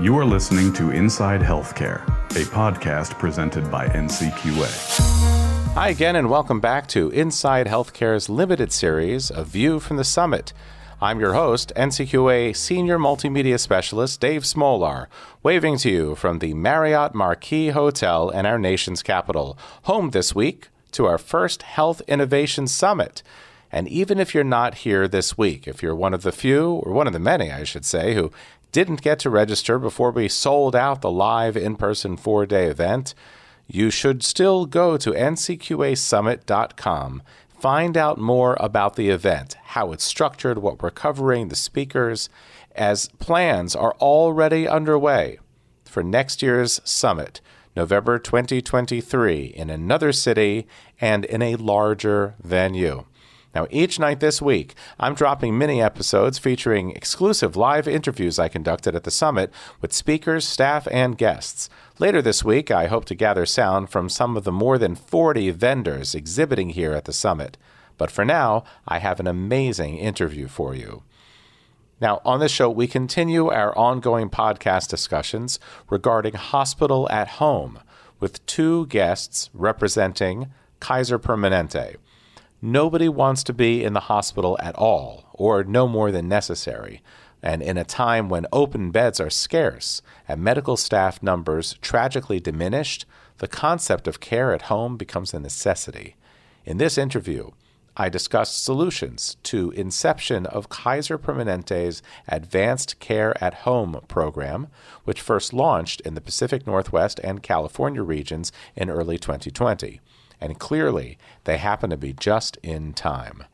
You are listening to Inside Healthcare, a podcast presented by NCQA. Hi again, and welcome back to Inside Healthcare's limited series, A View from the Summit. I'm your host, NCQA Senior Multimedia Specialist Dave Smolar, waving to you from the Marriott Marquis Hotel in our nation's capital, home this week to our first Health Innovation Summit. And even if you're not here this week, if you're one of the few, or one of the many, I should say, who didn't get to register before we sold out the live in person four day event, you should still go to ncqasummit.com find out more about the event, how it's structured, what we're covering, the speakers, as plans are already underway for next year's summit, November 2023, in another city and in a larger venue. Now, each night this week, I'm dropping mini episodes featuring exclusive live interviews I conducted at the summit with speakers, staff, and guests. Later this week, I hope to gather sound from some of the more than 40 vendors exhibiting here at the summit. But for now, I have an amazing interview for you. Now, on this show, we continue our ongoing podcast discussions regarding hospital at home with two guests representing Kaiser Permanente. Nobody wants to be in the hospital at all, or no more than necessary. And in a time when open beds are scarce and medical staff numbers tragically diminished, the concept of care at home becomes a necessity. In this interview, I discussed solutions to inception of Kaiser Permanente's Advanced Care at Home program, which first launched in the Pacific Northwest and California regions in early 2020. And clearly, they happen to be just in time.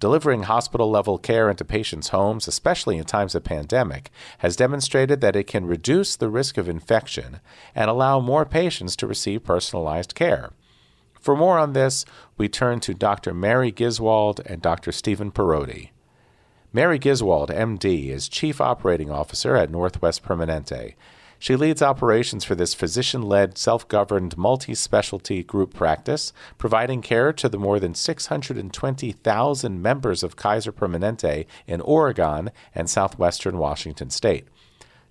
Delivering hospital level care into patients' homes, especially in times of pandemic, has demonstrated that it can reduce the risk of infection and allow more patients to receive personalized care. For more on this, we turn to Dr. Mary Giswold and Dr. Stephen Parodi. Mary Giswold, MD, is Chief Operating Officer at Northwest Permanente she leads operations for this physician led, self governed, multi specialty group practice, providing care to the more than 620,000 members of Kaiser Permanente in Oregon and southwestern Washington state.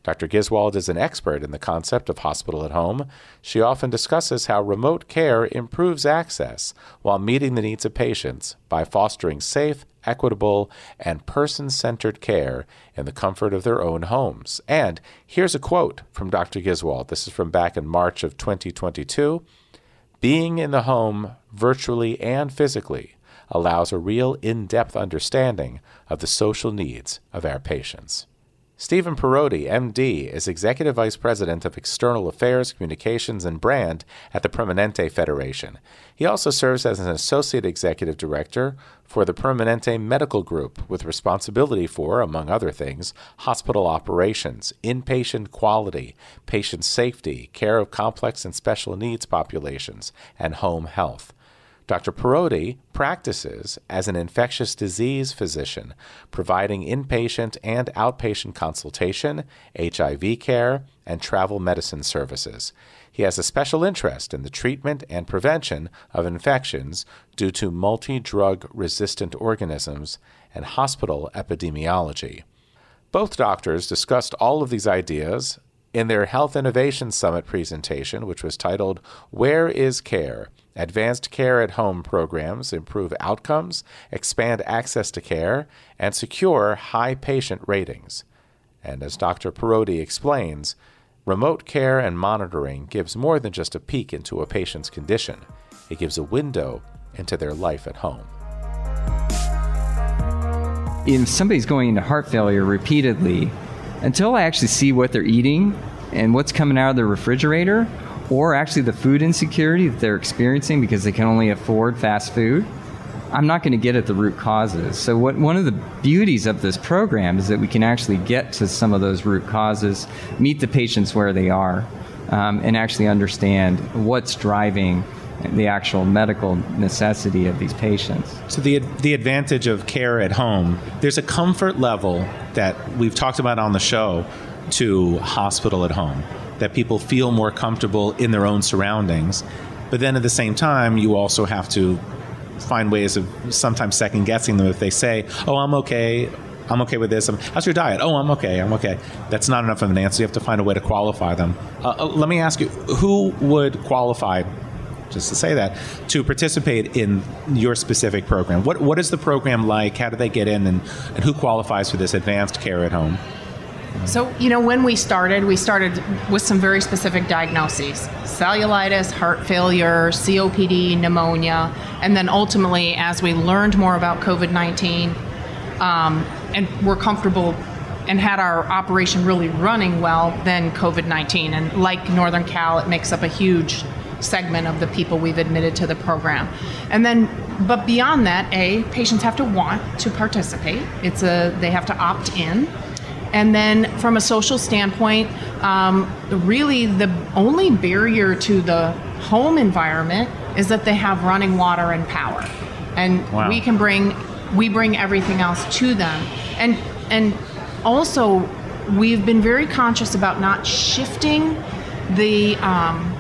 Dr. Giswold is an expert in the concept of hospital at home. She often discusses how remote care improves access while meeting the needs of patients by fostering safe, equitable, and person centered care in the comfort of their own homes. And here's a quote from Dr. Giswold. This is from back in March of 2022. Being in the home, virtually and physically, allows a real in depth understanding of the social needs of our patients. Stephen Parodi, MD, is Executive Vice President of External Affairs, Communications, and Brand at the Permanente Federation. He also serves as an Associate Executive Director for the Permanente Medical Group, with responsibility for, among other things, hospital operations, inpatient quality, patient safety, care of complex and special needs populations, and home health. Dr. Parodi practices as an infectious disease physician, providing inpatient and outpatient consultation, HIV care, and travel medicine services. He has a special interest in the treatment and prevention of infections due to multi drug resistant organisms and hospital epidemiology. Both doctors discussed all of these ideas in their Health Innovation Summit presentation, which was titled Where is Care? Advanced care at home programs improve outcomes, expand access to care, and secure high patient ratings. And as Dr. Parodi explains, remote care and monitoring gives more than just a peek into a patient's condition, it gives a window into their life at home. If somebody's going into heart failure repeatedly, until I actually see what they're eating and what's coming out of the refrigerator, or actually the food insecurity that they're experiencing because they can only afford fast food, I'm not going to get at the root causes. So, what one of the beauties of this program is that we can actually get to some of those root causes, meet the patients where they are, um, and actually understand what's driving the actual medical necessity of these patients. So the the advantage of care at home, there's a comfort level that we've talked about on the show to hospital at home that people feel more comfortable in their own surroundings. But then at the same time, you also have to find ways of sometimes second guessing them if they say, "Oh, I'm okay," I'm okay with this. How's your diet? Oh, I'm okay. I'm okay. That's not enough of an answer. You have to find a way to qualify them. Uh, uh, let me ask you, who would qualify? Just to say that, to participate in your specific program. What what is the program like? How do they get in, and, and who qualifies for this advanced care at home? So, you know, when we started, we started with some very specific diagnoses cellulitis, heart failure, COPD, pneumonia, and then ultimately, as we learned more about COVID 19 um, and were comfortable and had our operation really running well, then COVID 19. And like Northern Cal, it makes up a huge segment of the people we've admitted to the program. And then, but beyond that, A, patients have to want to participate, it's a, they have to opt in. And then from a social standpoint, um, really the only barrier to the home environment is that they have running water and power. And Wow. we can bring we bring everything else to them. And and also we've been very conscious about not shifting the um,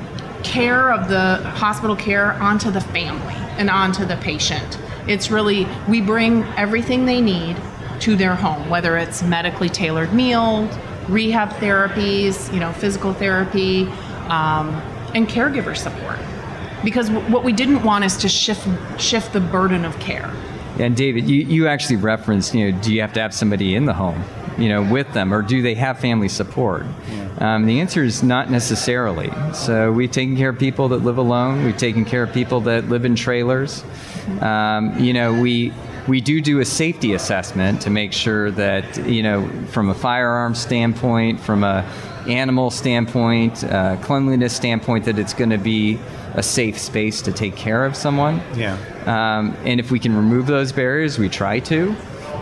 care of the hospital care onto the family and onto the patient. It's really we bring everything they need to their home, whether it's medically tailored meals, rehab therapies, you know, physical therapy, um, and caregiver support. Because w- what we didn't want is to shift shift the burden of care. And David, you, you actually referenced, you know, do you have to have somebody in the home, you know, with them, or do they have family support? Um, the answer is not necessarily. So we've taken care of people that live alone. We've taken care of people that live in trailers. Um, you know, we we do do a safety assessment to make sure that you know, from a firearm standpoint, from a animal standpoint, uh, cleanliness standpoint, that it's going to be a safe space to take care of someone. Yeah. Um, and if we can remove those barriers, we try to.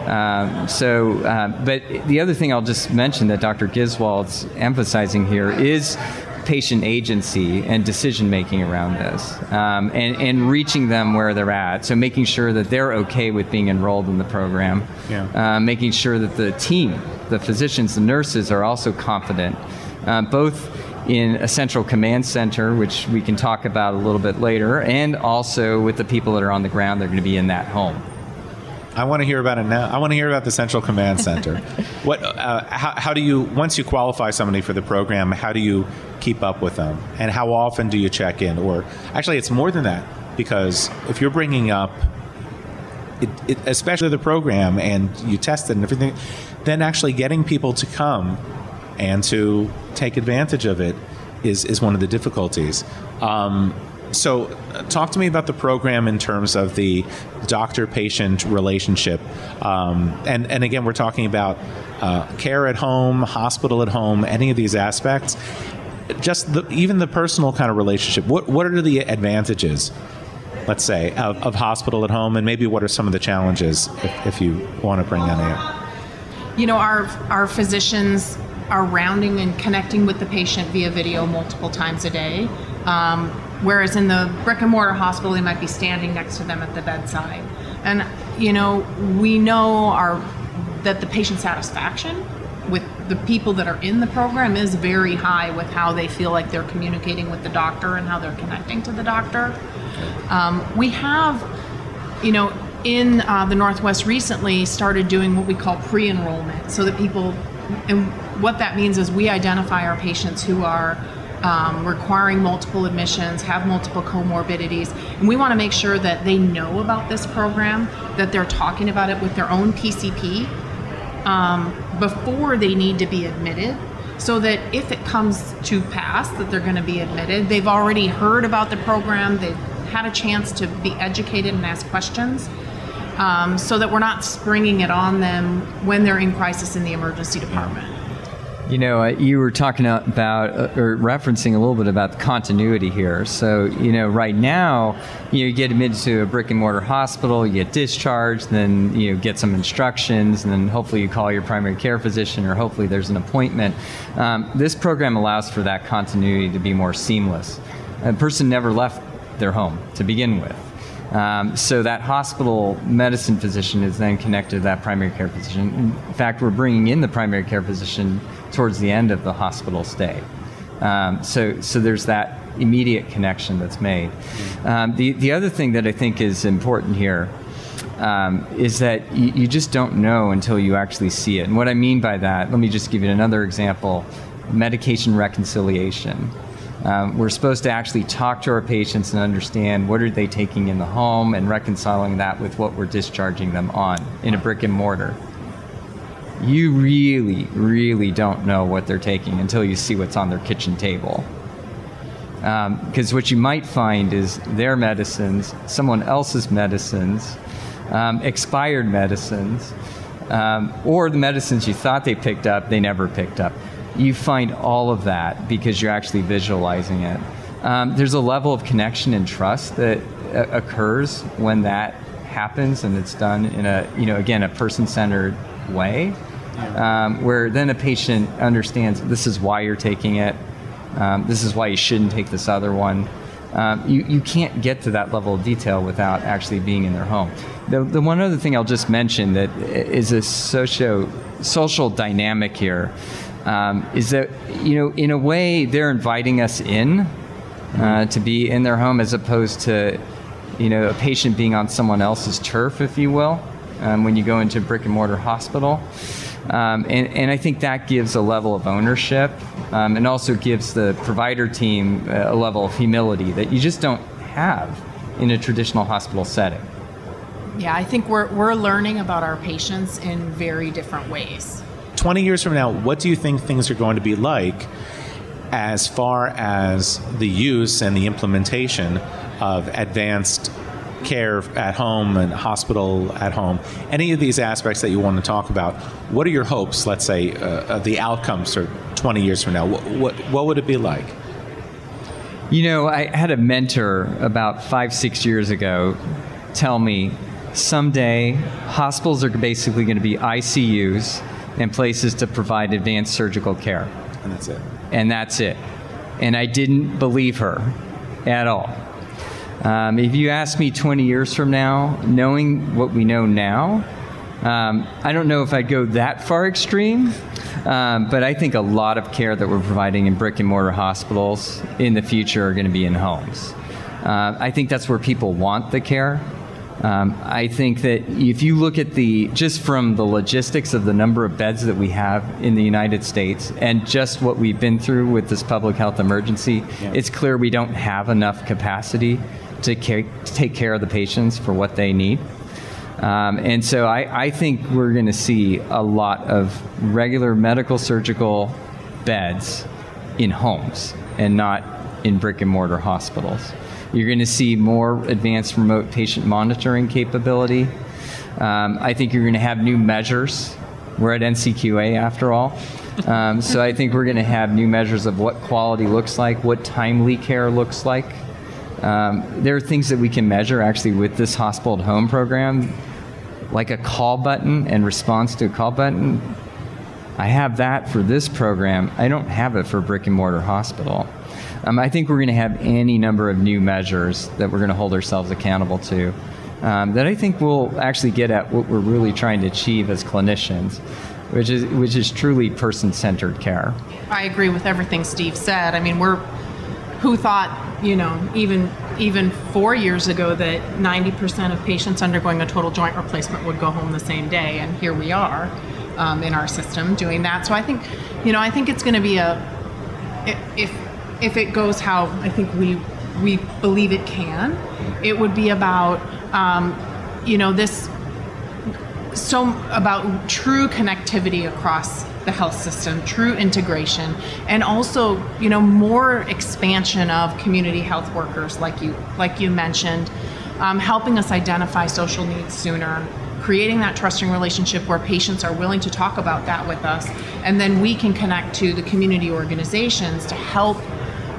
Um, so, uh, but the other thing I'll just mention that Dr. Giswold's emphasizing here is patient agency and decision making around this um, and, and reaching them where they're at. So, making sure that they're okay with being enrolled in the program, Yeah. uh, making sure that the team, the physicians, the nurses are also confident, uh, both in a central command center, which we can talk about a little bit later, and also with the people that are on the ground that are going to be in that home. I want to hear about it now. I want to hear about the Central Command Center. what? Uh, how, how do you once you qualify somebody for the program? How do you keep up with them? And how often do you check in? Or actually, it's more than that because if you're bringing up, it, it, especially the program, and you test it and everything, then actually getting people to come and to take advantage of it is is one of the difficulties. Um, so, talk to me about the program in terms of the doctor-patient relationship, um, and and again, we're talking about uh, care at home, hospital at home, any of these aspects. Just the, even the personal kind of relationship. What what are the advantages? Let's say of, of hospital at home, and maybe what are some of the challenges if, if you want to bring any up. You know, our our physicians are rounding and connecting with the patient via video multiple times a day. Um, whereas in the brick and mortar hospital, they might be standing next to them at the bedside. And you know, we know our that the patient satisfaction with the people that are in the program is very high with how they feel like they're communicating with the doctor and how they're connecting to the doctor. Um, we have you know, in uh, the Northwest recently started doing what we call pre enrollment so that people, and what that means is we identify our patients who are um, requiring multiple admissions, have multiple comorbidities, and we want to make sure that they know about this program, that they're talking about it with their own PCP um, before they need to be admitted so that if it comes to pass that they're going to be admitted they've already heard about the program they've had a chance to be educated and ask questions um, so that we're not springing it on them when they're in crisis in the emergency department You know, uh, you were talking about uh, or referencing a little bit about the continuity here. So, you know, right now, you, know, you get admitted to a brick and mortar hospital, you get discharged, then you know, get some instructions, and then hopefully you call your primary care physician, or hopefully there's an appointment. Um, this program allows for that continuity to be more seamless. A person never left their home to begin with. Um, so that hospital medicine physician is then connected to that primary care physician. In fact, we're bringing in the primary care physician towards the end of the hospital stay. Um, so, so there's that immediate connection that's made. Um, the, the other thing that I think is important here um, is that you, you just don't know until you actually see it. And what I mean by that, let me just give you another example medication reconciliation. Um, we're supposed to actually talk to our patients and understand what are they taking in the home and reconciling that with what we're discharging them on in a brick and mortar. You really, really don't know what they're taking until you see what's on their kitchen table. Because um, what you might find is their medicines, someone else's medicines, um, expired medicines, um, or the medicines you thought they picked up, they never picked up. You find all of that because you're actually visualizing it. Um, there's a level of connection and trust that uh, occurs when that happens and it's done in a, you know, again, a person centered way. Um, where then a patient understands this is why you're taking it, um, this is why you shouldn't take this other one. Um, you, you can't get to that level of detail without actually being in their home. The, the one other thing I'll just mention that is a socio, social dynamic here um, is that, you know, in a way, they're inviting us in uh, to be in their home as opposed to, you know, a patient being on someone else's turf, if you will, um, when you go into a brick and mortar hospital. Um, and, and, I think that gives a level of ownership um, and also gives the provider team a level of humility that you just don't have in a traditional hospital setting. Yeah, I think we're, we're learning about our patients in very different ways. 20 years from now, what do you think things are going to be like as far as the use and the implementation of advanced care at home and hospital at home, any of these aspects that you want to talk about, what are your hopes, let's say, uh, of the outcomes for 20 years from now? What, what, what would it be like? You know, I had a mentor about five, six years ago tell me someday hospitals are basically going to be ICUs and places to provide advanced surgical care. And that's it. And that's it. And I didn't believe her at all. Um, if you ask me 20 years from now, knowing what we know now, um, I don't know if I'd go that far extreme, um, but I think a lot of care that we're providing in brick and mortar hospitals in the future are going to be in homes. Uh, I think that's where people want the care. Um, I think that if you look at the just from the logistics of the number of beds that we have in the United States and just what we've been through with this public health emergency, yeah. it's clear we don't have enough capacity to, care, to take care of the patients for what they need. Um, and so I, I think we're going to see a lot of regular medical surgical beds in homes and not in brick and mortar hospitals. You're going to see more advanced remote patient monitoring capability. Um, I think you're going to have new measures. We're at NCQA after all. Um, so I think we're going to have new measures of what quality looks like, what timely care looks like. Um, there are things that we can measure actually with this hospital at home program, like a call button and response to a call button. I have that for this program. I don't have it for brick and mortar hospital. Um, I think we're going to have any number of new measures that we're going to hold ourselves accountable to um, that I think will actually get at what we're really trying to achieve as clinicians, which is which is truly person-centered care. I agree with everything Steve said. I mean, we're who thought, you know, even even four years ago that 90% of patients undergoing a total joint replacement would go home the same day, and here we are um, in our system doing that. So I think, you know, I think it's going to be a if if it goes how I think we we believe it can, it would be about um, you know this so about true connectivity across the health system, true integration, and also, you know, more expansion of community health workers, like you like you mentioned, um, helping us identify social needs sooner, creating that trusting relationship where patients are willing to talk about that with us, and then we can connect to the community organizations to help,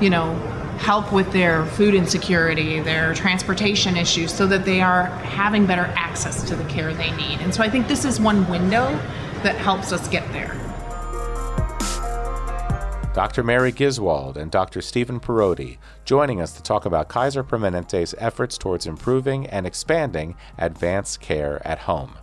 you know, help with their food insecurity, their transportation issues, so that they are having better access to the care they need. And so I think this is one window that helps us get there. Dr. Mary Giswold and Dr. Stephen Parodi joining us to talk about Kaiser Permanente's efforts towards improving and expanding advanced care at home.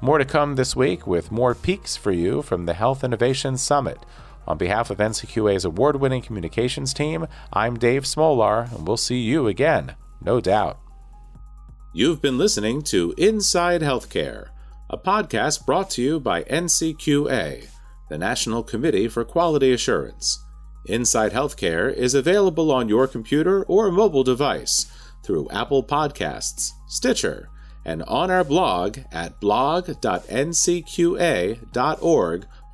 More to come this week with more peeks for you from the Health Innovation Summit. On behalf of NCQA's award winning communications team, I'm Dave Smolar, and we'll see you again, no doubt. You've been listening to Inside Healthcare, a podcast brought to you by NCQA, the National Committee for Quality Assurance. Inside Healthcare is available on your computer or mobile device through Apple Podcasts, Stitcher, and on our blog at blog.ncqa.org